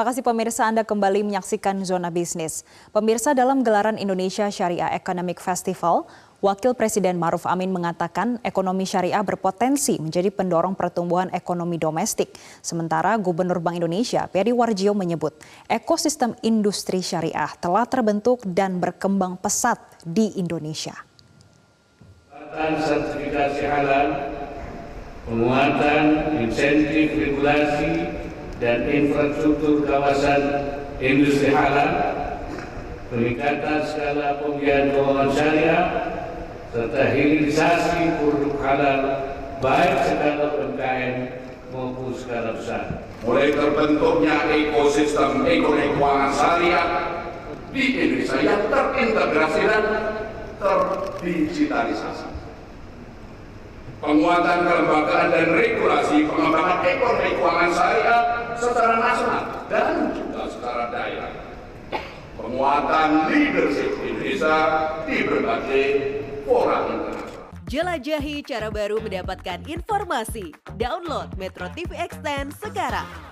Kasih pemirsa Anda kembali menyaksikan Zona Bisnis. Pemirsa dalam gelaran Indonesia Syariah Economic Festival, Wakil Presiden Maruf Amin mengatakan ekonomi syariah berpotensi menjadi pendorong pertumbuhan ekonomi domestik. Sementara Gubernur Bank Indonesia Peri Warjio menyebut ekosistem industri syariah telah terbentuk dan berkembang pesat di Indonesia. sertifikasi halal, penguatan insentif regulasi dan infrastruktur kawasan industri halal, peningkatan skala pembiayaan keuangan syariah, serta hilirisasi produk halal baik skala UMKM maupun skala besar. Mulai terbentuknya ekosistem ekonomi keuangan syariah di Indonesia yang terintegrasi dan terdigitalisasi penguatan kelembagaan dan regulasi pengembangan ekonomi keuangan syariah secara nasional dan juga secara daerah. Penguatan leadership Indonesia di berbagai fora internasional. Jelajahi cara baru mendapatkan informasi. Download Metro TV Extend sekarang.